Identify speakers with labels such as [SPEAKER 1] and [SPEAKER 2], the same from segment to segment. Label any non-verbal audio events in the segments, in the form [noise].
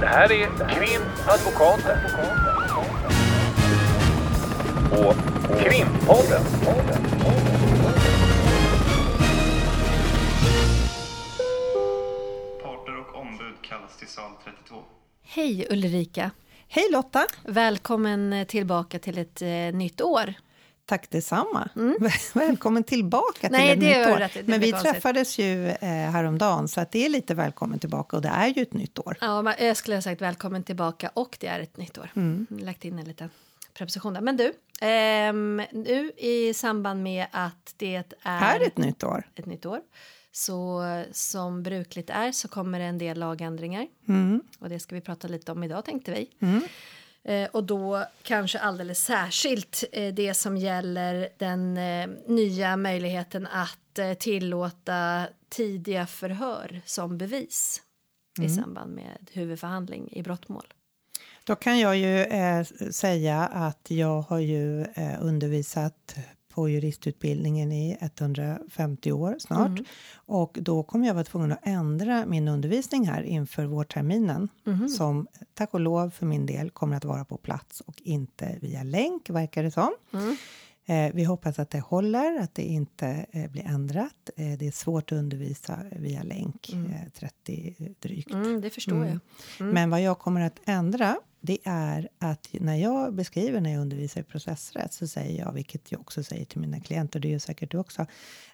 [SPEAKER 1] Det här är Krimadvokaten. Och Krimpodden.
[SPEAKER 2] Parter och ombud kallas till sal 32.
[SPEAKER 3] Hej Ulrika!
[SPEAKER 4] Hej Lotta!
[SPEAKER 3] Välkommen tillbaka till ett eh, nytt år.
[SPEAKER 4] Tack detsamma. [laughs] Välkommen tillbaka
[SPEAKER 3] Nej,
[SPEAKER 4] till ett nytt år.
[SPEAKER 3] rätt,
[SPEAKER 4] Men vi
[SPEAKER 3] konstigt.
[SPEAKER 4] träffades ju eh, häromdagen så att det är lite välkommen tillbaka och det är ju ett nytt år.
[SPEAKER 3] Ja, jag skulle ha sagt välkommen tillbaka och det är ett nytt år.
[SPEAKER 4] Mm.
[SPEAKER 3] Lagt in en liten preposition där. Men du, ehm, nu i samband med att det är,
[SPEAKER 4] Här är ett nytt år.
[SPEAKER 3] ett nytt år så som brukligt är så kommer det en del lagändringar
[SPEAKER 4] Mm.
[SPEAKER 3] och det ska vi prata lite om idag tänkte vi.
[SPEAKER 4] Mm.
[SPEAKER 3] Eh, och då kanske alldeles särskilt eh, det som gäller den eh, nya möjligheten att tillåta tidiga förhör som bevis i samband med huvudförhandling i brottmål.
[SPEAKER 4] Då kan jag ju säga att jag har ju undervisat på juristutbildningen i 150 år snart.
[SPEAKER 3] Mm.
[SPEAKER 4] Och då kommer jag vara tvungen att ändra min undervisning här inför vårterminen.
[SPEAKER 3] Mhm.
[SPEAKER 4] Som tack och lov för min del kommer att vara på plats och inte via länk verkar det som.
[SPEAKER 3] Mm.
[SPEAKER 4] Eh, vi hoppas att det håller, att det inte eh, blir ändrat. Eh, det är svårt att undervisa via länk, eh, 30 drygt.
[SPEAKER 3] Mm, det förstår
[SPEAKER 4] Mm.
[SPEAKER 3] jag.
[SPEAKER 4] Men vad jag kommer att ändra det är att när jag beskriver när jag undervisar i processrätt så säger jag, vilket jag också säger till mina klienter, det gör säkert du också,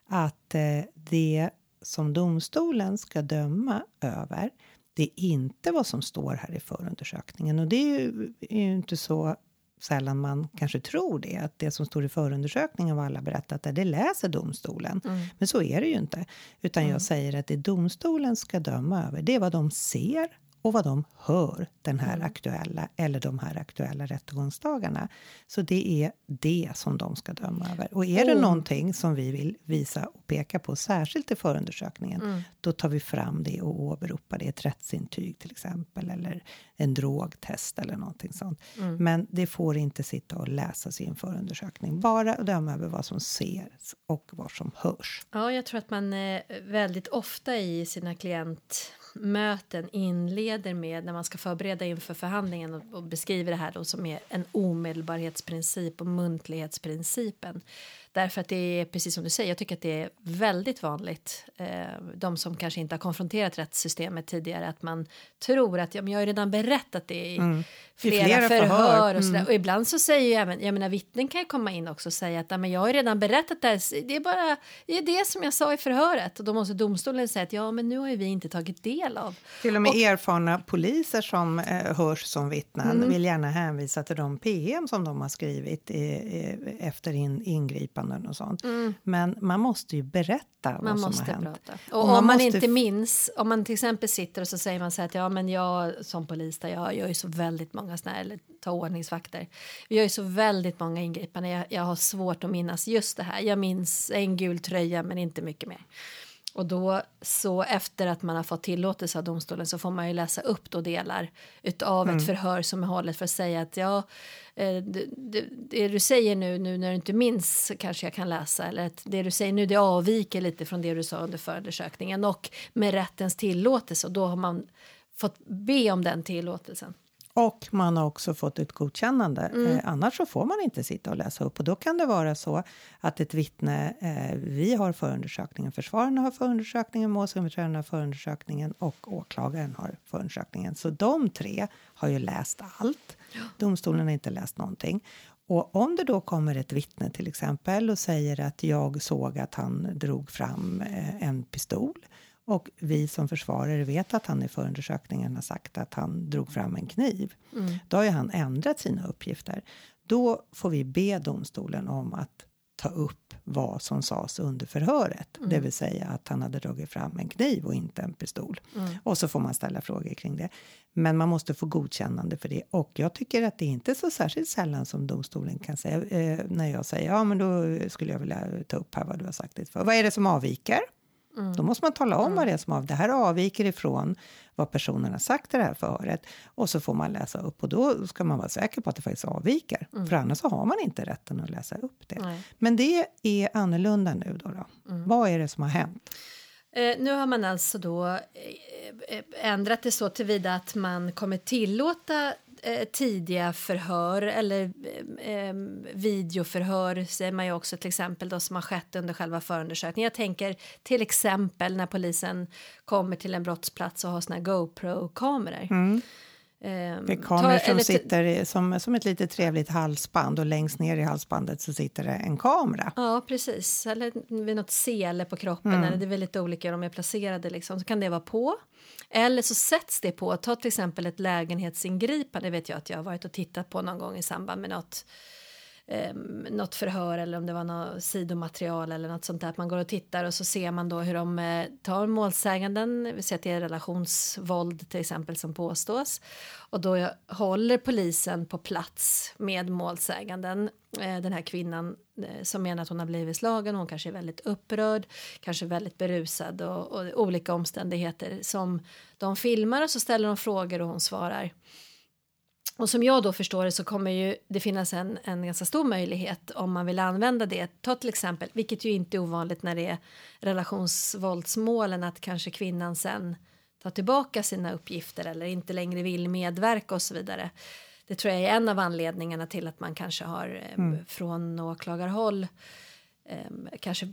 [SPEAKER 4] att det som domstolen ska döma över det är inte vad som står här i förundersökningen. Och det är ju, är ju inte så sällan man kanske tror det, att det som står i förundersökningen vad alla berättat där, det läser domstolen. Men så är det ju inte. Utan jag säger att det domstolen ska döma över, det är vad de ser och vad de hör den här aktuella eller de här aktuella rättegångsdagarna. Så det är det som de ska döma över. Och är det
[SPEAKER 3] Oh.
[SPEAKER 4] någonting som vi vill visa och peka på särskilt i förundersökningen, då tar vi fram det och åberopar det, ett rättsintyg till exempel eller en drogtest eller någonting sånt. Men det får inte sitta och läsas i en förundersökning, bara döma över vad som ses och vad som hörs.
[SPEAKER 3] Ja, jag tror att man eh, väldigt ofta i sina Möten inleder med när man ska förbereda inför förhandlingen och, och beskriver det här då som är en omedelbarhetsprincip och muntlighetsprincipen. Därför att det är precis som du säger, jag tycker att det är väldigt vanligt. Eh, de som kanske inte har konfronterat rättssystemet tidigare att man tror att ja, men jag har redan berättat det i flera,
[SPEAKER 4] flera
[SPEAKER 3] förhör,
[SPEAKER 4] förhör.
[SPEAKER 3] och sådär. Och ibland så säger ju även, jag menar vittnen kan ju komma in också och säga att ja, men jag har ju redan berättat det här, det är bara det, är det som jag sa i förhöret. Och då måste domstolen säga att ja men nu har ju vi inte tagit del av.
[SPEAKER 4] Till och med erfarna poliser som eh, hörs som vittnen
[SPEAKER 3] Mm.
[SPEAKER 4] vill gärna hänvisa till de PM som de har skrivit i, i, efter in, ingripanden och sånt. Men man måste ju berätta
[SPEAKER 3] Mm. Man
[SPEAKER 4] vad som
[SPEAKER 3] måste
[SPEAKER 4] har hänt.
[SPEAKER 3] prata.
[SPEAKER 4] Och
[SPEAKER 3] Och,
[SPEAKER 4] man
[SPEAKER 3] om man
[SPEAKER 4] måste
[SPEAKER 3] inte minns, om man till exempel sitter och så säger man så här att ja men jag som polis där, jag gör ju så väldigt många såna här, eller ta ordningsvakter. Vi gör ju så väldigt många ingripanden, jag, jag har svårt att minnas just det här. Jag minns en gul tröja men inte mycket mer. Och då så efter att man har fått tillåtelse av domstolen så får man ju läsa upp då delar utav
[SPEAKER 4] Mm.
[SPEAKER 3] ett förhör som är hållet för att säga att ja, eh, det, det, det du säger nu, nu när du inte minns kanske jag kan läsa eller att det du säger nu det avviker lite från det du sa under förundersökningen och med rättens tillåtelse och då har man fått be om den tillåtelsen.
[SPEAKER 4] Och man har också fått ett godkännande.
[SPEAKER 3] Mm.
[SPEAKER 4] Eh, annars så får man inte sitta och läsa upp. Och då kan det vara så att ett vittne, eh, vi har förundersökningen, försvararna har förundersökningen, målsägandebiträdena har förundersökningen och åklagaren har förundersökningen. Så de tre har ju läst allt. Domstolen har inte läst någonting. Och om det då kommer ett vittne till exempel och säger att jag såg att han drog fram eh, en pistol och vi som försvarare vet att han i förundersökningen har sagt att han drog fram en kniv. Då har ju han ändrat sina uppgifter. Då får vi be domstolen om att ta upp vad som sades under förhöret. Det vill säga att han hade dragit fram en kniv och inte en pistol. Och så får man ställa frågor kring det. Men man måste få godkännande för det. Och jag tycker att det är inte så särskilt sällan som domstolen kan säga eh, när jag säger ja men då skulle jag vilja ta upp här vad du har sagt. Vad är det som avviker? Då måste man tala om vad det är som av. Det här avviker ifrån vad personen har sagt i det här förhöret. Och så får man läsa upp och då ska man vara säker på att det faktiskt avviker. För annars så har man inte rätten att läsa upp det.
[SPEAKER 3] Nej.
[SPEAKER 4] Men det är annorlunda nu då. då. Vad är det som har hänt?
[SPEAKER 3] Eh, nu har man alltså då eh, eh, ändrat det så tillvida att man kommer tillåta eh, tidiga förhör eller eh, eh, videoförhör säger man ju också till exempel då som har skett under själva förundersökningen. Jag tänker till exempel när polisen kommer till en brottsplats och har såna GoPro-kameror.
[SPEAKER 4] Mm.
[SPEAKER 3] Ehm,
[SPEAKER 4] Det är kameror
[SPEAKER 3] ta-
[SPEAKER 4] som sitter i, som, som ett litet trevligt halsband och längst ner i halsbandet så sitter det en kamera.
[SPEAKER 3] Ja, precis. Eller vid något sele på kroppen.
[SPEAKER 4] Mm.
[SPEAKER 3] Eller det är väl lite olika hur de är placerade. Liksom. Så kan det vara på. Eller så sätts det på. Ta till exempel ett lägenhetsingripande. vet jag att jag har varit och tittat på någon gång i samband med något, eh, något förhör eller om det var något sidomaterial eller något sånt där. Att man går och tittar och så ser man då hur de eh, tar målsäganden. Vi ser att det är relationsvåld till exempel som påstås. Och då håller polisen på plats med målsäganden. Eh, den här kvinnan Eh, som menar att hon har blivit slagen. Hon kanske är väldigt upprörd, kanske väldigt berusad och, och olika omständigheter som de filmar och så ställer de frågor och hon svarar. Och som jag då förstår det så kommer ju det finnas en, en ganska stor möjlighet om man vill använda det. Ta till exempel, vilket ju inte är ovanligt när det är relationsvåldsmålen, att kanske kvinnan sen tar tillbaka sina uppgifter eller inte längre vill medverka och så vidare. Det tror jag är en av anledningarna till att man kanske har eh, från åklagarhåll eh, kanske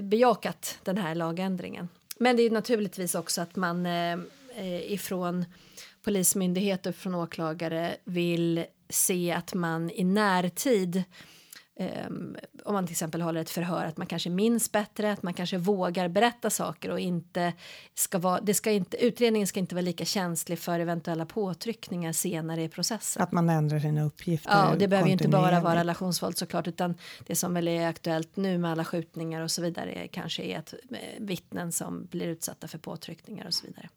[SPEAKER 3] bejakat den här lagändringen. Men det är naturligtvis också att man eh, eh, ifrån polismyndigheter från åklagare vill se att man i närtid Um, om man till exempel håller ett förhör att man kanske minns bättre, att man kanske vågar berätta saker och inte ska vara, det ska inte, utredningen ska inte vara lika känslig för eventuella påtryckningar senare i processen.
[SPEAKER 4] Att man ändrar sina uppgifter
[SPEAKER 3] Ja, och det behöver ju inte bara vara relationsvåld såklart, utan det som väl är aktuellt nu med alla skjutningar och så vidare kanske är att eh, vittnen som blir utsatta för påtryckningar och så vidare.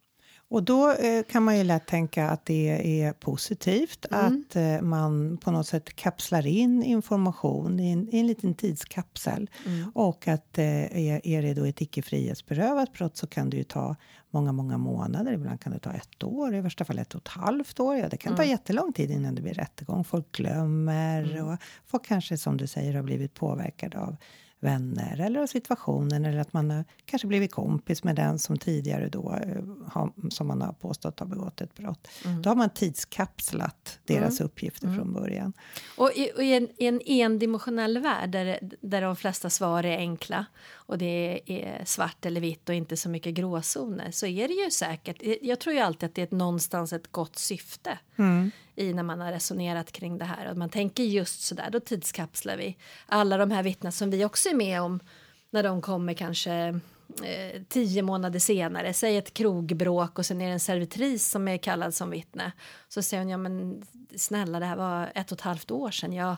[SPEAKER 4] Och då eh, kan man ju lätt tänka att det är positivt
[SPEAKER 3] Mm.
[SPEAKER 4] att eh, man på något sätt kapslar in information i en, i en liten tidskapsel.
[SPEAKER 3] Mm.
[SPEAKER 4] Och att eh, är, är det då ett icke frihetsberövat brott så kan det ju ta många, många månader. Ibland kan det ta ett år, i värsta fall ett och ett halvt år. Ja, det kan ta jättelång tid innan det blir rättegång. Folk glömmer och folk kanske som du säger har blivit påverkade av vänner eller av situationen eller att man har kanske blivit kompis med den som tidigare då eh, har, som man har påstått har begått ett brott. Då har man tidskapslat deras uppgifter från början.
[SPEAKER 3] Och i, och i, en, i en endimensionell värld där, där de flesta svar är enkla och det är svart eller vitt och inte så mycket gråzoner så är det ju säkert, jag tror ju alltid att det är ett, någonstans ett gott syfte i när man har resonerat kring det här. Och man tänker just så där, då tidskapslar vi alla de här vittnen som vi också är med om när de kommer kanske eh, tio månader senare, säg ett krogbråk och sen är det en servitris som är kallad som vittne. Så säger hon, ja men snälla det här var ett och ett halvt år sedan, jag,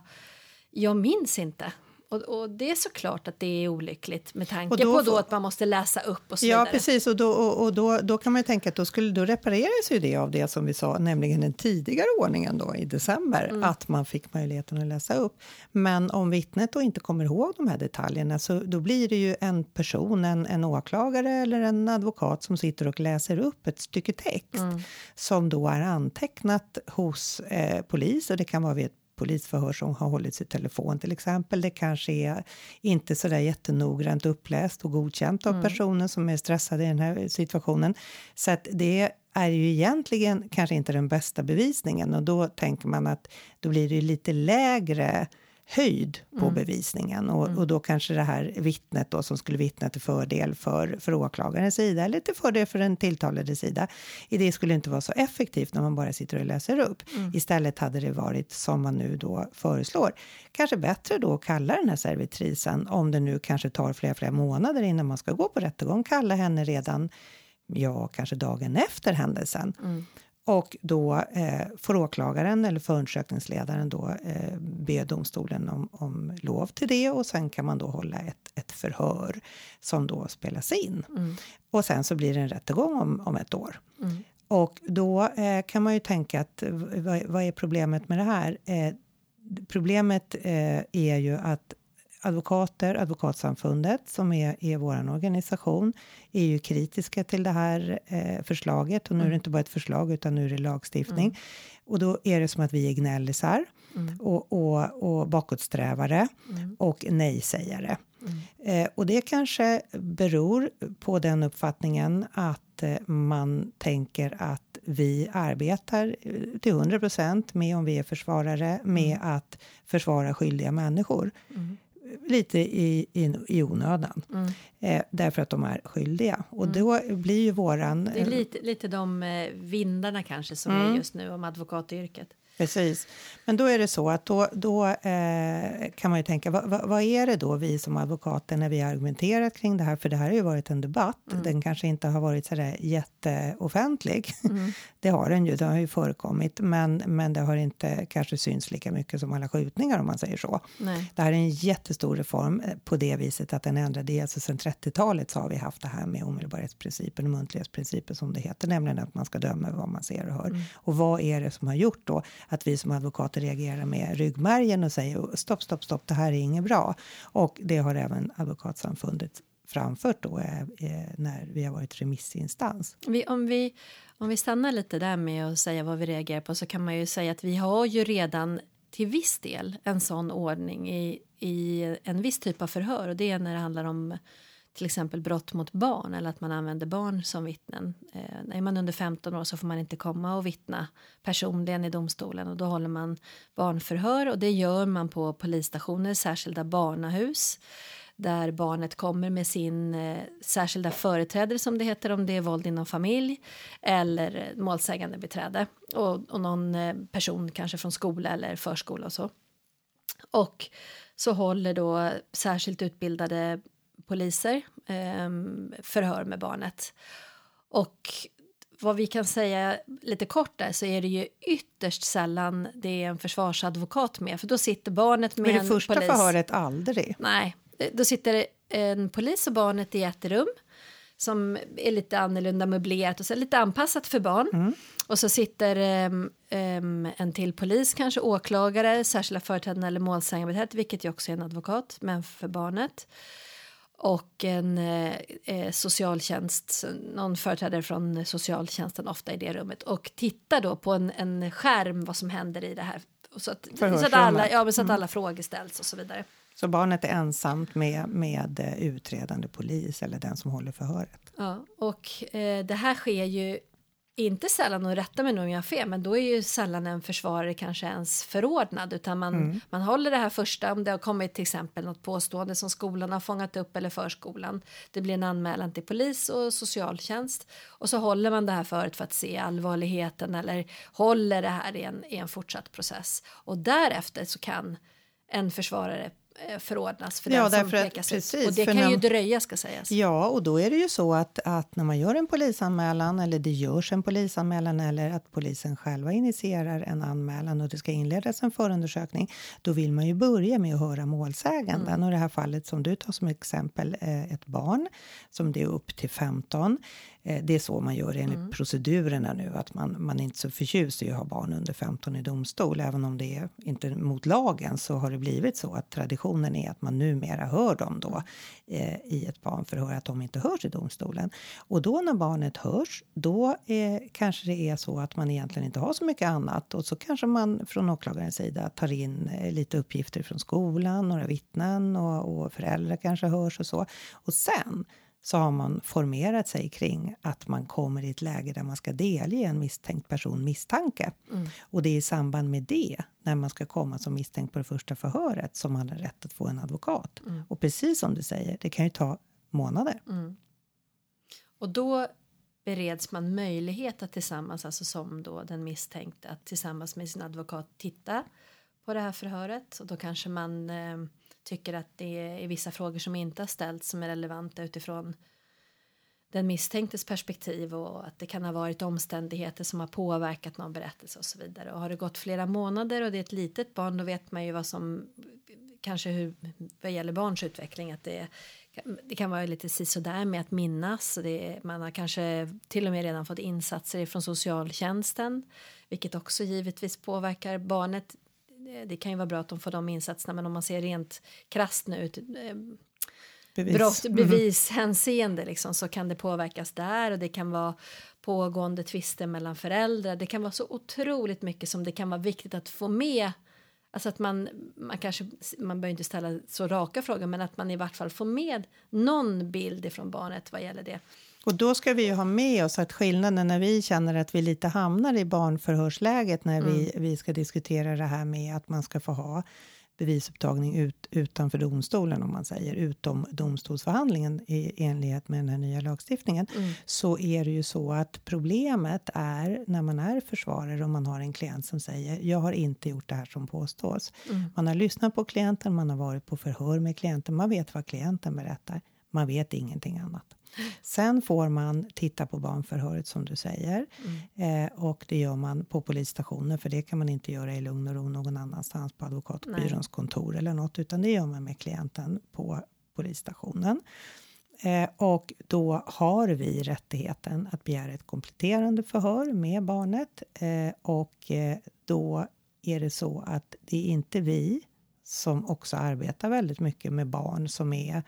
[SPEAKER 3] jag minns inte. Och, och det är såklart att det är olyckligt med tanke
[SPEAKER 4] då
[SPEAKER 3] på då att man måste läsa upp och så
[SPEAKER 4] Ja,
[SPEAKER 3] vidare.
[SPEAKER 4] precis. Och, då, och, och då, då kan man ju tänka att då, skulle, då repareras ju det av det som vi sa, nämligen den tidigare ordningen då i december,
[SPEAKER 3] Mm.
[SPEAKER 4] att man fick möjligheten att läsa upp. Men om vittnet då inte kommer ihåg de här detaljerna så då blir det ju en person, en, en åklagare eller en advokat som sitter och läser upp ett stycke text
[SPEAKER 3] Mm.
[SPEAKER 4] som då är antecknat hos eh, polis och det kan vara vid ett polisförhör som har hållits i telefon till exempel. Det kanske är inte så där jättenoggrant uppläst och godkänt av personen som är stressad i den här situationen. Så att det är ju egentligen kanske inte den bästa bevisningen och då tänker man att då blir det ju lite lägre höjd på bevisningen och, och då kanske det här vittnet då som skulle vittna till fördel för, för åklagarens sida eller till fördel för den tilltalade sida. I det skulle inte vara så effektivt när man bara sitter och läser upp. Istället hade det varit som man nu då föreslår. Kanske bättre då att kalla den här servitrisen om det nu kanske tar flera, flera månader innan man ska gå på rättegång. Kalla henne redan, ja, kanske dagen efter händelsen. Och då eh, får åklagaren eller förundersökningsledaren då eh, be domstolen om, om lov till det och sen kan man då hålla ett, ett förhör som då spelas in. Och sen så blir det en rättegång om, om ett år. Och då eh, kan man ju tänka att vad, vad är problemet med det här? Eh, problemet eh, är ju att advokater, Advokatsamfundet som är, är vår organisation är ju kritiska till det här eh, förslaget. Och nu är det inte bara ett förslag utan nu är det lagstiftning. Och då är det som att vi är gnällisar och, och, och bakåtsträvare och nej-sägare. Eh, och det kanske beror på den uppfattningen att eh, man tänker att vi arbetar eh, till 100 procent med, om vi är försvarare, med att försvara skyldiga människor. Lite i, i, i onödan. Eh, därför att de är skyldiga. Och då blir ju våran...
[SPEAKER 3] Det är lite, lite de eh, vindarna kanske som är just nu om advokatyrket.
[SPEAKER 4] Precis. Men då är det så att då, då eh, kan man ju tänka, vad, vad, vad är det då vi som advokater när vi har argumenterat kring det här? För det här har ju varit en debatt. Den kanske inte har varit så där jätteoffentlig. [laughs] det har den ju, det har ju förekommit. Men, men det har inte kanske syns lika mycket som alla skjutningar om man säger så.
[SPEAKER 3] Nej.
[SPEAKER 4] Det här är en jättestor reform eh, på det viset att den ändrade, alltså sedan 30-talet så har vi haft det här med omedelbarhetsprincipen och muntlighetsprincipen som det heter, nämligen att man ska döma vad man ser och hör. Och vad är det som har gjort då att vi som advokater reagerar med ryggmärgen och säger stopp, stopp, stopp, det här är inget bra. Och det har även Advokatsamfundet framfört då när vi har varit remissinstans.
[SPEAKER 3] Vi, om, vi, om vi stannar lite där med att säga vad vi reagerar på så kan man ju säga att vi har ju redan till viss del en sån ordning i, i en viss typ av förhör och det är när det handlar om till exempel brott mot barn eller att man använder barn som vittnen. Eh, är man under 15 år så får man inte komma och vittna personligen i domstolen och då håller man barnförhör och det gör man på polisstationer, särskilda barnahus där barnet kommer med sin eh, särskilda företrädare som det heter om det är våld inom familj eller eh, målsägande beträde och, och någon eh, person kanske från skola eller förskola och så. Och så håller då särskilt utbildade poliser eh, förhör med barnet. Och vad vi kan säga lite kort där så är det ju ytterst sällan det är en försvarsadvokat med för då sitter barnet med
[SPEAKER 4] Men det
[SPEAKER 3] en
[SPEAKER 4] första
[SPEAKER 3] polis.
[SPEAKER 4] förhöret aldrig.
[SPEAKER 3] Nej, då sitter en polis och barnet i ett rum som är lite annorlunda möblerat och så lite anpassat för barn. Och så sitter um, um, en till polis, kanske åklagare, särskilda företrädare eller målsägandebiträde, vilket ju också är en advokat, men för barnet. Och en eh, eh, socialtjänst, någon företrädare från socialtjänsten ofta i det rummet och tittar då på en, en skärm vad som händer i det här. Så att, så att, alla, ja, men så att alla frågor ställs och så vidare.
[SPEAKER 4] Så barnet är ensamt med, med eh, utredande polis eller den som håller förhöret.
[SPEAKER 3] Ja, och eh, det här sker ju inte sällan, och rätta mig nu om jag har fel, men då är ju sällan en försvarare kanske ens förordnad, utan man, man håller det här första, om det har kommit till exempel något påstående som skolan har fångat upp eller förskolan, det blir en anmälan till polis och socialtjänst och så håller man det här förut för att se allvarligheten eller håller det här i en, i en fortsatt process. Och därefter så kan en försvarare förordnas för
[SPEAKER 4] Ja,
[SPEAKER 3] den som pekas
[SPEAKER 4] precis,
[SPEAKER 3] ut. Och det kan
[SPEAKER 4] när-
[SPEAKER 3] ju dröja ska sägas.
[SPEAKER 4] Ja, och då är det ju så att, att när man gör en polisanmälan eller det görs en polisanmälan eller att polisen själva initierar en anmälan och det ska inledas en förundersökning, då vill man ju börja med att höra målsäganden. Och i det här fallet som du tar som exempel, eh, ett barn som det är upp till 15. Eh, Det är så man gör enligt procedurerna nu, att man, man är inte så förtjust i att ha barn under 15 i domstol. Även om det är inte mot lagen så har det blivit så att traditionen är att man numera hör dem då eh, i ett barnförhör, att de inte hörs i domstolen. Och då när barnet hörs, då eh, kanske det är så att man egentligen inte har så mycket annat och så kanske man från åklagarens sida tar in eh, lite uppgifter från skolan, några vittnen och, och föräldrar kanske hörs och så. Och sen så har man formerat sig kring att man kommer i ett läge där man ska delge en misstänkt person misstanke. Och det är i samband med det, när man ska komma som misstänkt på det första förhöret, som man har rätt att få en advokat. Och precis som du säger, det kan ju ta månader.
[SPEAKER 3] Och då bereds man möjlighet att tillsammans, alltså som då den misstänkte, att tillsammans med sin advokat titta på det här förhöret. Och då kanske man eh, tycker att det är vissa frågor som inte har ställts som är relevanta utifrån den misstänktes perspektiv och att det kan ha varit omständigheter som har påverkat någon berättelse och så vidare. Och har det gått flera månader och det är ett litet barn då vet man ju vad som kanske hur, vad gäller barns utveckling att det, det kan vara lite sisådär med att minnas. Det, man har kanske till och med redan fått insatser från socialtjänsten vilket också givetvis påverkar barnet. Det- Det kan ju vara bra att de får de insatserna men om man ser rent krasst nu ut, eh,
[SPEAKER 4] Bevis.
[SPEAKER 3] brott, bevishänseende liksom, så kan det påverkas där och det kan vara pågående tvister mellan föräldrar. Det kan vara så otroligt mycket som det kan vara viktigt att få med Alltså att man, man kanske, man behöver inte ställa så raka frågor, men att man i vart fall får med någon bild ifrån barnet vad gäller det.
[SPEAKER 4] Och då ska vi ju ha med oss att skillnaden när vi känner att vi lite hamnar i barnförhörsläget när vi, vi ska diskutera det här med att man ska få ha bevisupptagning ut, utanför domstolen, om man säger, utom domstolsförhandlingen i enlighet med den här nya lagstiftningen, så är det ju så att problemet är när man är försvarare och man har en klient som säger jag har inte gjort det här som påstås. Man har lyssnat på klienten, man har varit på förhör med klienten, man vet vad klienten berättar. Man vet ingenting annat. Sen får man titta på barnförhöret som du säger. Eh, och det gör man på polisstationen för det kan man inte göra i lugn och ro någon annanstans på advokatbyråns kontor eller något utan det gör man med klienten på polisstationen. Eh, och då har vi rättigheten att begära ett kompletterande förhör med barnet eh, och eh, då är det så att det är inte vi som också arbetar väldigt mycket med barn som är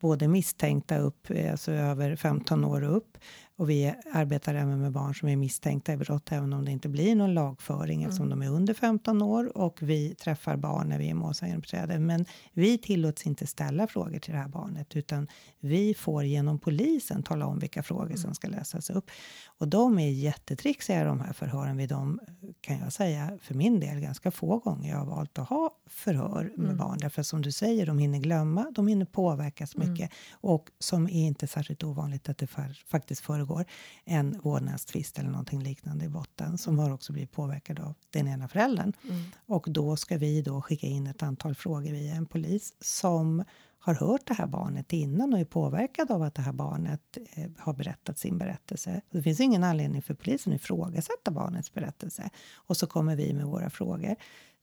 [SPEAKER 4] både misstänkta upp, eh, alltså över 15 år och upp. Och vi arbetar även med barn som är misstänkta i brott, även om det inte blir någon lagföring mm. eftersom de är under 15 år. Och vi träffar barn när vi är målsägandebiträde. Men vi tillåts inte ställa frågor till det här barnet, utan vi får genom polisen tala om vilka frågor mm. som ska läsas upp. Och de är jättetrixiga de här förhören vid dem, kan jag säga, för min del ganska få gånger jag har valt att ha förhör med mm. barn. Därför som du säger, de hinner glömma, de hinner påverkas mm. mycket. Och som är inte särskilt ovanligt att det faktiskt föregår en vårdnadstvist eller någonting liknande i botten som har också blivit påverkad av den ena föräldern. Mm. Och då ska vi då skicka in ett antal frågor via en polis som har hört det här barnet innan och är påverkad av att det här barnet eh, har berättat sin berättelse. Det finns ingen anledning för polisen att ifrågasätta barnets berättelse. Och så kommer vi med våra frågor.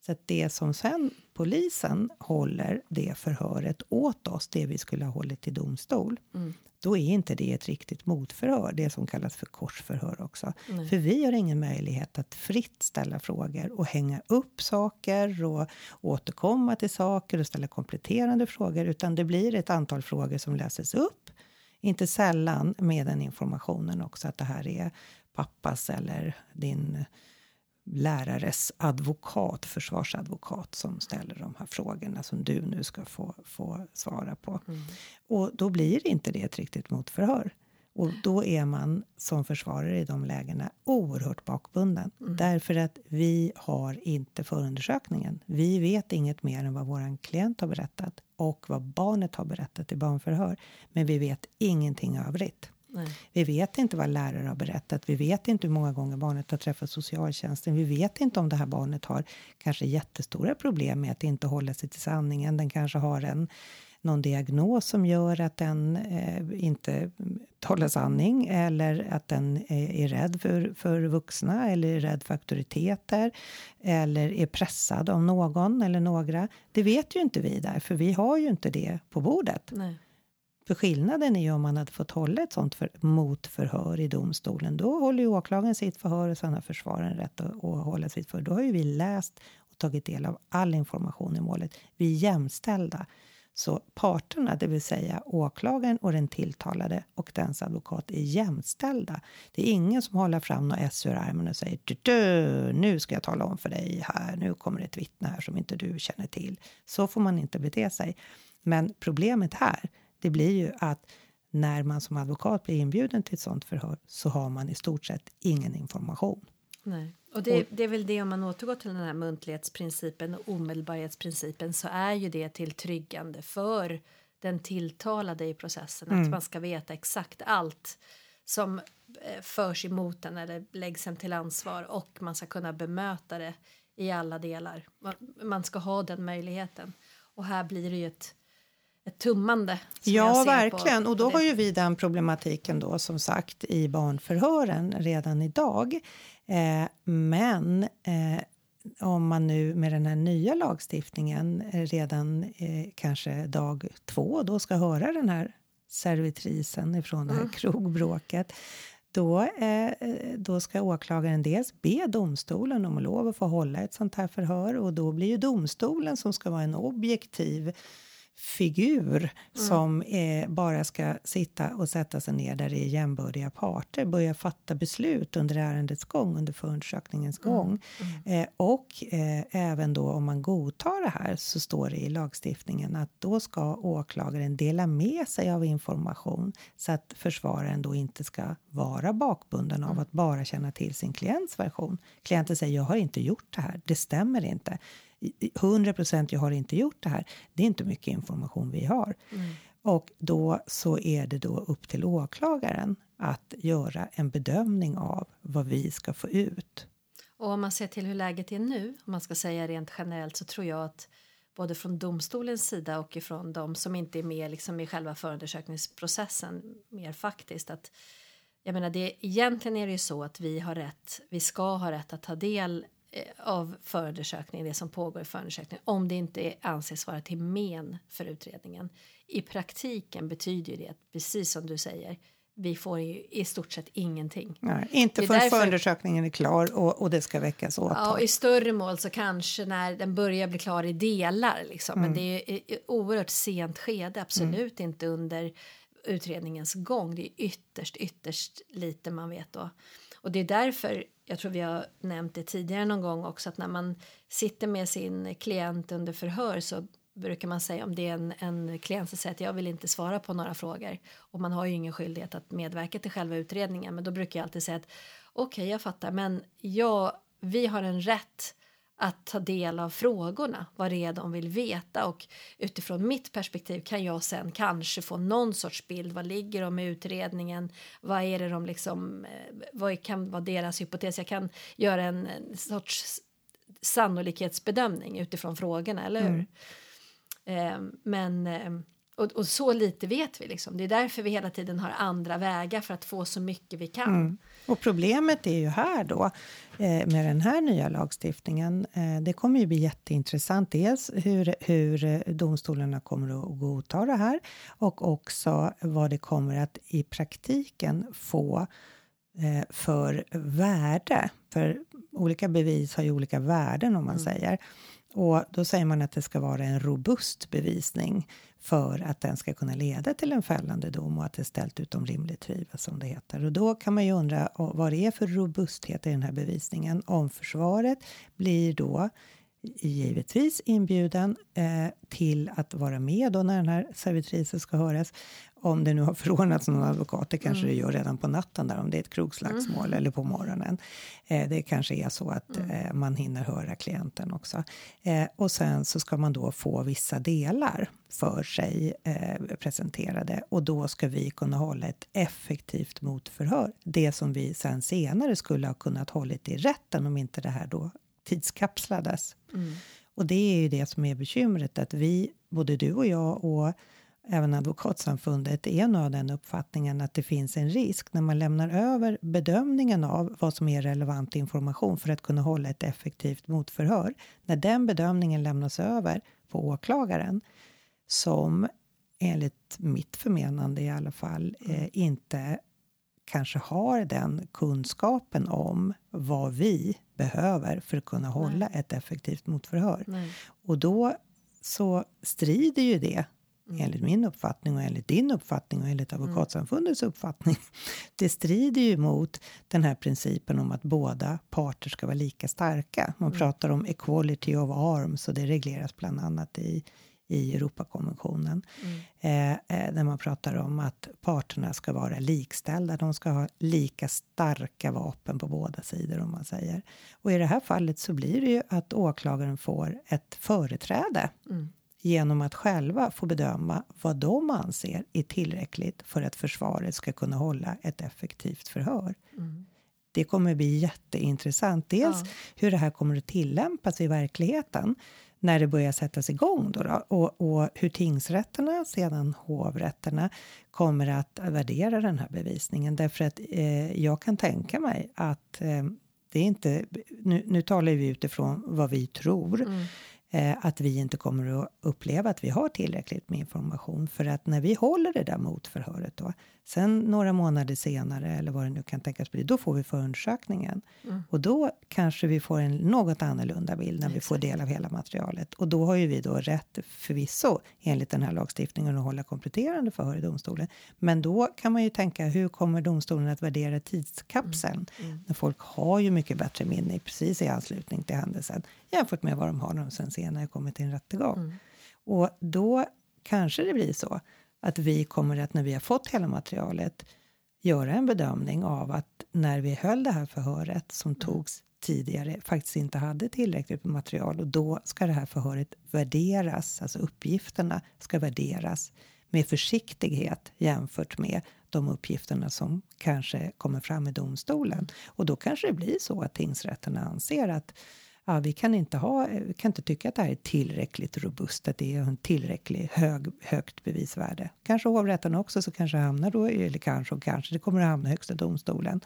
[SPEAKER 4] Så att det som sen polisen håller det förhöret åt oss, det vi skulle ha hållit i domstol, mm. Då är inte det ett riktigt motförhör, det som kallas för korsförhör också. Nej. För vi har ingen möjlighet att fritt ställa frågor och hänga upp saker och återkomma till saker och ställa kompletterande frågor, utan det blir ett antal frågor som läses upp, inte sällan med den informationen också att det här är pappas eller din lärares advokat, försvarsadvokat som ställer de här frågorna som du nu ska få, få svara på. Mm. Och då blir inte det ett riktigt motförhör. Och då är man som försvarare i de lägena oerhört bakbunden. Mm. Därför att vi har inte förundersökningen. Vi vet inget mer än vad vår klient har berättat och vad barnet har berättat i barnförhör. Men vi vet ingenting övrigt. Nej. Vi vet inte vad lärare har berättat. Vi vet inte hur många gånger barnet har träffat socialtjänsten. Vi vet inte om det här barnet har kanske jättestora problem med att inte hålla sig till sanningen. Den kanske har en någon diagnos som gör att den eh, inte talar sanning eller att den är, är rädd för, för vuxna eller är rädd för auktoriteter eller är pressad av någon eller några. Det vet ju inte vi där, för vi har ju inte det på bordet. Nej. För skillnaden är ju om man hade fått hålla ett sånt för, motförhör i domstolen. Då håller ju åklagaren sitt förhör och sen har försvararen rätt att, att hålla sitt förhör. Då har ju vi läst och tagit del av all information i målet. Vi är jämställda. Så parterna, det vill säga åklagaren och den tilltalade och dens advokat är jämställda. Det är ingen som håller fram något S ur armen och säger du, nu ska jag tala om för dig här, nu kommer ett vittne här som inte du känner till. Så får man inte bete sig. Men problemet här, det blir ju att när man som advokat blir inbjuden till ett sånt förhör så har man i stort sett ingen information.
[SPEAKER 3] Nej. Och det, det, är väl det om man återgår till den här muntlighetsprincipen och omedelbarhetsprincipen så är ju det till tryggande för den tilltalade i processen mm. att man ska veta exakt allt som eh, förs emot den eller läggs en till ansvar och man ska kunna bemöta det i alla delar. Man ska ha den möjligheten. Och här blir det ju ett ett tummande.
[SPEAKER 4] Ja, verkligen. På, och då har ju vi den problematiken då som sagt i barnförhören redan idag. Eh, men eh, om man nu med den här nya lagstiftningen redan eh, kanske dag två då ska höra den här servitrisen ifrån det här mm. krogbråket då, eh, då ska åklagaren dels be domstolen om lov att få hålla ett sånt här förhör och då blir ju domstolen som ska vara en objektiv figur som eh, bara ska sitta och sätta sig ner där det är jämbördiga parter, börja fatta beslut under ärendets gång, under förundersökningens gång. Eh, och eh, även då om man godtar det här så står det i lagstiftningen att då ska åklagaren dela med sig av information så att försvararen då inte ska vara bakbunden av att bara känna till sin klients version. Klienten säger jag har inte gjort det här, det stämmer inte. 100 procent jag har inte gjort det här. Det är inte mycket information vi har. Och då så är det då upp till åklagaren att göra en bedömning av vad vi ska få ut.
[SPEAKER 3] Och om man ser till hur läget är nu, om man ska säga rent generellt, så tror jag att både från domstolens sida och ifrån de som inte är med liksom i själva förundersökningsprocessen mer faktiskt att jag menar det egentligen är det ju så att vi har rätt, vi ska ha rätt att ta del av förundersökningen, det som pågår i förundersökningen, om det inte anses vara till men för utredningen. I praktiken betyder det att, precis som du säger, vi får ju i stort sett ingenting.
[SPEAKER 4] Nej, inte förrän
[SPEAKER 3] därför-
[SPEAKER 4] förundersökningen är klar och, och det ska väckas åtal.
[SPEAKER 3] Ja, i större mål så kanske när den börjar bli klar i delar. Liksom. Men det är ju oerhört sent skede, absolut inte under utredningens gång. Det är ytterst, ytterst lite man vet då. Och det är därför, jag tror vi har nämnt det tidigare någon gång också, att när man sitter med sin klient under förhör så brukar man säga om det är en, en klient som säger att jag vill inte svara på några frågor. Och man har ju ingen skyldighet att medverka till själva utredningen men då brukar jag alltid säga att okej jag fattar men jag, vi har en rätt att ta del av frågorna, vad det är de vill veta. Och utifrån mitt perspektiv kan jag sen kanske få någon sorts bild, vad ligger de i utredningen, vad är det de liksom, eh, vad kan vara deras hypotes, jag kan göra en, sorts sannolikhetsbedömning utifrån frågorna, eller hur? Eh, men eh, och, och så lite vet vi liksom. Det är därför vi hela tiden har andra vägar för att få så mycket vi kan.
[SPEAKER 4] Mm. Och problemet är ju här då eh, med den här nya lagstiftningen. Eh, det kommer ju bli jätteintressant. Dels hur, hur domstolarna kommer att godta det här och också vad det kommer att i praktiken få eh, för värde. För olika bevis har ju olika värden om man säger. Och då säger man att det ska vara en robust bevisning för att den ska kunna leda till en fällande dom och att det är ställt utom rimligt tvivel som det heter. Och då kan man ju undra vad det är för robusthet i den här bevisningen. Om försvaret blir då givetvis inbjuden eh, till att vara med då när den här servitrisen ska höras. Om det nu har förordnats någon advokat, det kanske det gör redan på natten där om det är ett krogslagsmål eller på morgonen. Eh, det kanske är så att eh, man hinner höra klienten också. Eh, och sen så ska man då få vissa delar för sig eh, presenterade och då ska vi kunna hålla ett effektivt motförhör. Det som vi sen senare skulle ha kunnat hållit i rätten om inte det här då tidskapslades. Och det är ju det som är bekymret att vi, både du och jag och även Advokatsamfundet är nog av den uppfattningen att det finns en risk när man lämnar över bedömningen av vad som är relevant information för att kunna hålla ett effektivt motförhör. När den bedömningen lämnas över på åklagaren som enligt mitt förmenande i alla fall eh, inte kanske har den kunskapen om vad vi behöver för att kunna hålla ett effektivt motförhör.
[SPEAKER 3] Nej.
[SPEAKER 4] Och då så strider ju det enligt min uppfattning och enligt din uppfattning och enligt Advokatsamfundets uppfattning. [laughs] Det strider ju mot den här principen om att båda parter ska vara lika starka. Man pratar om equality of arms och det regleras bland annat i i Europakonventionen. Eh, eh, där man pratar om att parterna ska vara likställda. De ska ha lika starka vapen på båda sidor om man säger. Och i det här fallet så blir det ju att åklagaren får ett företräde genom att själva få bedöma vad de anser är tillräckligt för att försvaret ska kunna hålla ett effektivt förhör. Det kommer bli jätteintressant. Dels hur det här kommer att tillämpas i verkligheten när det börjar sättas igång då, då och, och hur tingsrätterna, sedan hovrätterna kommer att värdera den här bevisningen. Därför att eh, jag kan tänka mig att eh, det är inte, nu, nu talar vi utifrån vad vi tror, eh, att vi inte kommer att uppleva att vi har tillräckligt med information. För att när vi håller det där motförhöret då, Sen några månader senare, eller vad det nu kan tänkas bli, då får vi förundersökningen.
[SPEAKER 3] Mm.
[SPEAKER 4] Och då kanske vi får en något annorlunda bild när vi får
[SPEAKER 3] Exakt.
[SPEAKER 4] del av hela materialet. Och då har ju vi då rätt förvisso enligt den här lagstiftningen att hålla kompletterande förhör i domstolen. Men då kan man ju tänka, hur kommer domstolen att värdera tidskapseln?
[SPEAKER 3] Mm.
[SPEAKER 4] När folk har ju mycket bättre minne precis i anslutning till händelsen jämfört med vad de har när de sen senare kommer till en rättegång.
[SPEAKER 3] Mm.
[SPEAKER 4] Och då kanske det blir så att vi kommer att när vi har fått hela materialet göra en bedömning av att när vi höll det här förhöret som togs tidigare faktiskt inte hade tillräckligt med material och då ska det här förhöret värderas, alltså uppgifterna ska värderas med försiktighet jämfört med de uppgifterna som kanske kommer fram i domstolen. Och då kanske det blir så att tingsrätterna anser att ja, vi kan inte, ha, vi kan inte tycka att det här är tillräckligt robust, att det är en tillräckligt hög, högt bevisvärde. Kanske hovrätten också, så kanske hamnar då, eller kanske och kanske, det kommer att hamna i Högsta domstolen.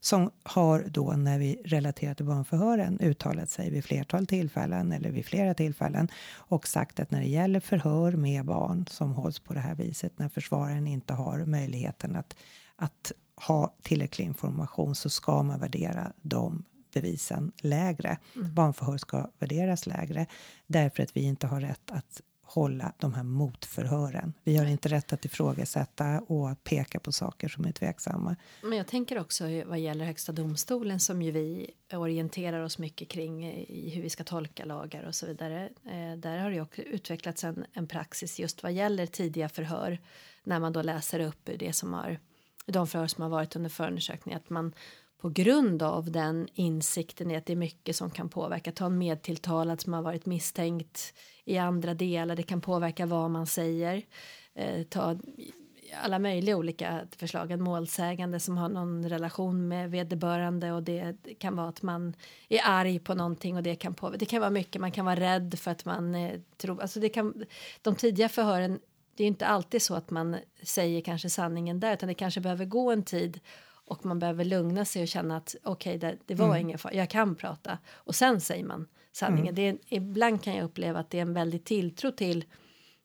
[SPEAKER 4] Som har då, när vi relaterar till barnförhören, uttalat sig vid flertal tillfällen, eller vid flera tillfällen, och sagt att när det gäller förhör med barn som hålls på det här viset, när försvararen inte har möjligheten att, att ha tillräcklig information, så ska man värdera dem bevisen lägre. Barnförhör ska värderas lägre därför att vi inte har rätt att hålla de här motförhören. Vi har inte rätt att ifrågasätta och peka på saker som är tveksamma.
[SPEAKER 3] Men jag tänker också vad gäller Högsta domstolen som ju vi orienterar oss mycket kring i hur vi ska tolka lagar och så vidare. Eh, där har det också utvecklats en, en praxis just vad gäller tidiga förhör när man då läser upp det som har de förhör som har varit under förundersökning att man på grund av den insikten i att det är mycket som kan påverka. Ta en medtilltalad som har varit misstänkt i andra delar. Det kan påverka vad man säger. Eh, ta alla möjliga olika förslag. En målsägande som har någon relation med vederbörande och det kan vara att man är arg på någonting och det kan påverka. Det kan vara mycket. Man kan vara rädd för att man eh, tror. Alltså det kan. De tidiga förhören. Det är inte alltid så att man säger kanske sanningen där utan det kanske behöver gå en tid och man behöver lugna sig och känna att okej, okay, det, det, var mm. ingen fara, jag kan prata. Och sen säger man sanningen. Mm. Det är, ibland kan jag uppleva att det är en väldig tilltro till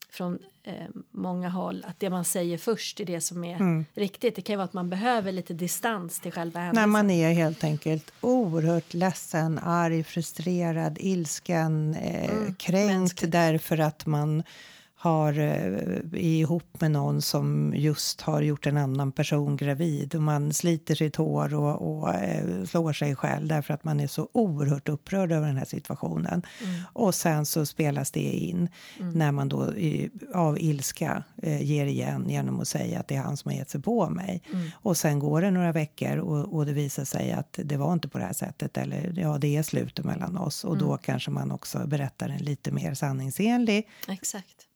[SPEAKER 3] från eh, många håll att det man säger först är det som är mm. riktigt. Det kan ju vara att man behöver lite distans till själva händelsen.
[SPEAKER 4] När man är helt enkelt oerhört ledsen, arg, frustrerad, ilsken, eh, mm. kränkt Mänskligt. därför att man har är ihop med någon som just har gjort en annan person gravid och man sliter sitt hår och, och eh, slår sig själv därför att man är så oerhört upprörd över den här situationen. Mm. Och sen så spelas det in mm. när man då av ilska eh, ger igen genom att säga att det är han som har gett sig på mig. Mm. Och sen går det några veckor och, och, det visar sig att det var inte på det här sättet eller ja, det är slutet mellan oss och då kanske man också berättar en lite mer sanningsenlig
[SPEAKER 3] Exakt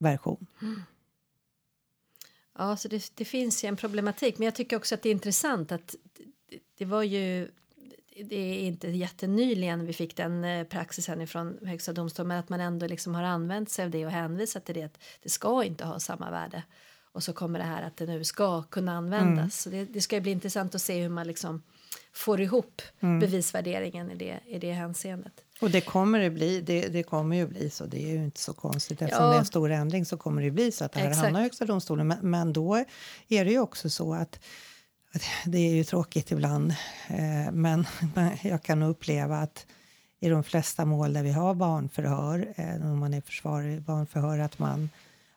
[SPEAKER 4] version.
[SPEAKER 3] Mm. Ja, så det, det, finns ju en problematik, men jag tycker också att det är intressant att det, det var ju det är inte jättenyligen vi fick den eh, praxisen från Högsta domstolen men att man ändå liksom har använt sig av det och hänvisat till det att det ska inte ha samma värde och så kommer det här att det nu ska kunna användas. Mm. Så det, det, ska bli intressant att se hur man liksom får ihop mm. bevisvärderingen i det, i det hänseendet.
[SPEAKER 4] Och det kommer det bli, det, det, kommer ju bli så, det är ju inte så konstigt. Eftersom
[SPEAKER 3] Ja.
[SPEAKER 4] det är en stor ändring så kommer det bli så att det här
[SPEAKER 3] Exakt.
[SPEAKER 4] hamnar i Högsta domstolen. Men, men då är det ju också så att det är ju tråkigt ibland, eh, men [laughs] men jag kan uppleva att i de flesta mål där vi har barnförhör, eh, om man är försvarare i barnförhör, att man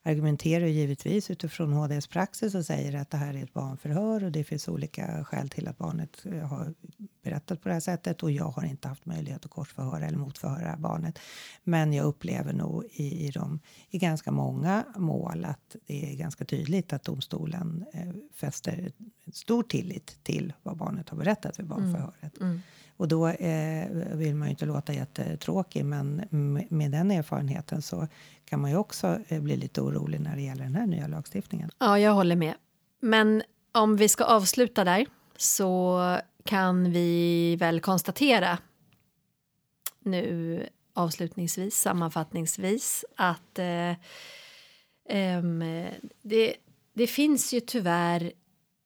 [SPEAKER 4] argumenterar givetvis utifrån HDs praxis och säger att det här är ett barnförhör och det finns olika skäl till att barnet eh, har berättat på det här sättet och jag har inte haft möjlighet att korsförhöra eller motförhöra barnet. Men jag upplever nog i, i, de, i ganska många mål att det är ganska tydligt att domstolen eh, fäster stor tillit till vad barnet har berättat vid barnförhöret.
[SPEAKER 3] Mm.
[SPEAKER 4] Och då eh, vill man ju inte låta jättetråkig, men med, den erfarenheten så kan man ju också eh, bli lite orolig när det gäller den här nya lagstiftningen.
[SPEAKER 3] Ja, jag håller med. Men om vi ska avsluta där så kan vi väl konstatera nu avslutningsvis, sammanfattningsvis att eh, det, det finns ju tyvärr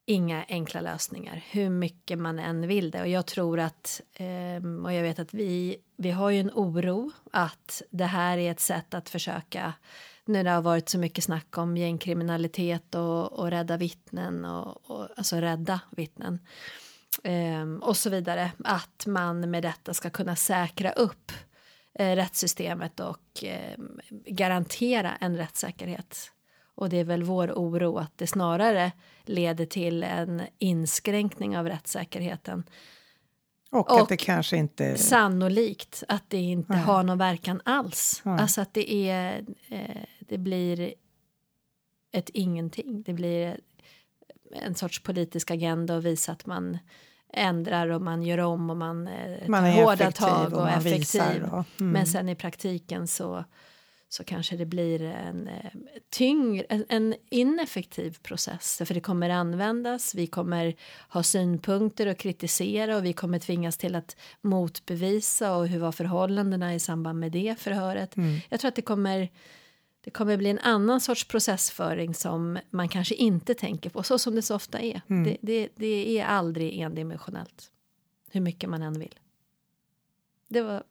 [SPEAKER 3] inga enkla lösningar hur mycket man än vill det och jag tror att ehm, och jag vet att vi vi har ju en oro att det här är ett sätt att försöka nu det har varit så mycket snack om gängkriminalitet och, och rädda vittnen och, och alltså rädda vittnen eh, och så vidare att man med detta ska kunna säkra upp eh, rättssystemet och eh, garantera en rättssäkerhet. Och det är väl vår oro att det snarare leder till en inskränkning av rättssäkerheten.
[SPEAKER 4] Och, och att det kanske inte...
[SPEAKER 3] Sannolikt att det inte Nej. har någon verkan alls. Nej. Alltså att det är... Eh, det blir ett ingenting. Det blir en sorts politisk agenda och visa att man ändrar och man gör om och man, eh, man tar hårda tag och, och effektiv. Och, mm. Men sen i praktiken så, så kanske det blir en eh, tyngre, en, en, ineffektiv process. För det kommer användas, vi kommer ha synpunkter och kritisera och vi kommer tvingas till att motbevisa och hur var förhållandena i samband med det förhöret. Mm. Jag tror att det kommer det kommer bli en annan sorts processföring som man kanske inte tänker på, så som det så ofta är. Mm. Det, det, det, är aldrig endimensionellt, hur mycket man än vill. Det var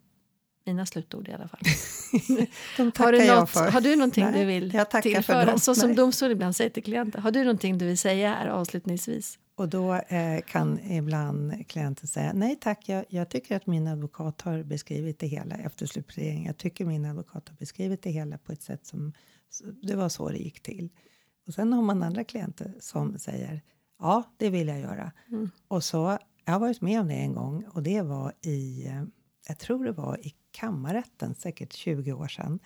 [SPEAKER 3] mina slutord i alla fall. [laughs]
[SPEAKER 4] De har, du något, för.
[SPEAKER 3] har du någonting Nej, du vill tillföra? Så som domstol ibland säger till klienter. Har du någonting du vill säga här avslutningsvis?
[SPEAKER 4] Och då eh, kan ibland klienten säga nej tack, jag, jag, tycker att min advokat har beskrivit det hela efter slutplädering. Jag tycker min advokat har beskrivit det hela på ett sätt som det var så det gick till. Och sen har man andra klienter som säger ja, det vill jag göra. Mm. Och så, jag har varit med om det en gång och det var i, eh, jag tror det var i kammarrätten, säkert 20 år sedan,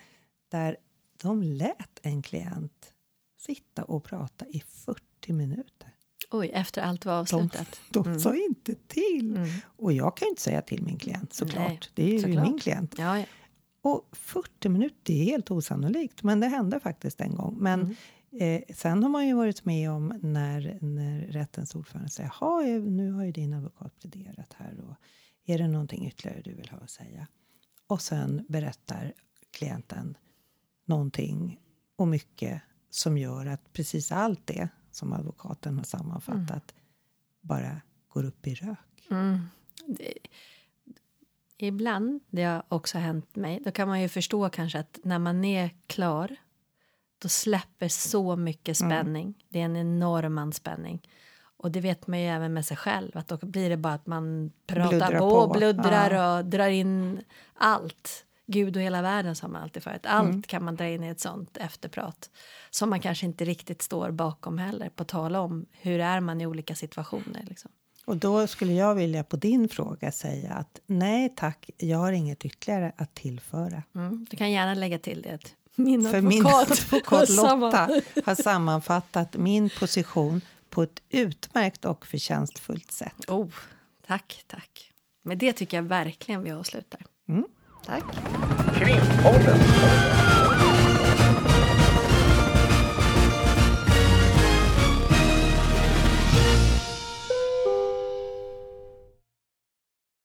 [SPEAKER 4] där de lät en klient sitta och prata i 40 minuter.
[SPEAKER 3] Oj, efter allt var avslutat.
[SPEAKER 4] De, [laughs] de mm. sa inte till. Mm. Och jag kan inte säga till min klient såklart. Nej, det är ju såklart. min klient.
[SPEAKER 3] Ja, ja.
[SPEAKER 4] Och 40 minuter, det är helt osannolikt. Men det hände faktiskt en gång. Men mm. eh, sen har man ju varit med om när, när rättens ordförande säger Jaha, nu har ju din advokat pläderat här. Och är det någonting ytterligare du vill ha att säga? Och sen berättar klienten någonting och mycket som gör att precis allt det som advokaten har sammanfattat mm. bara går upp i rök.
[SPEAKER 3] Mm. Det, ibland, det har också hänt mig, då kan man ju förstå kanske att när man är klar då släpper så mycket mm. spänning. Mm. Det är en enorm anspänning. Och det vet man ju även med sig själv, att då blir det bara att man pratar bluddrar på, på. bluddrar ja. och drar in allt. Gud och hela världen sa man alltid förut. Allt mm. kan man dra in i ett sånt efterprat som man kanske inte riktigt står bakom heller på tala om hur är man i olika situationer. Liksom.
[SPEAKER 4] Och då skulle jag vilja på din fråga säga att nej tack, jag har inget ytterligare att tillföra.
[SPEAKER 3] Mm, du kan gärna lägga till det. Min
[SPEAKER 4] För min [laughs] advokat Lotta har sammanfattat min position på ett utmärkt och förtjänstfullt sätt.
[SPEAKER 3] Oh, tack, tack. Med det tycker jag verkligen vi avslutar.
[SPEAKER 4] Mm.
[SPEAKER 3] Tack.
[SPEAKER 1] Krimpodden.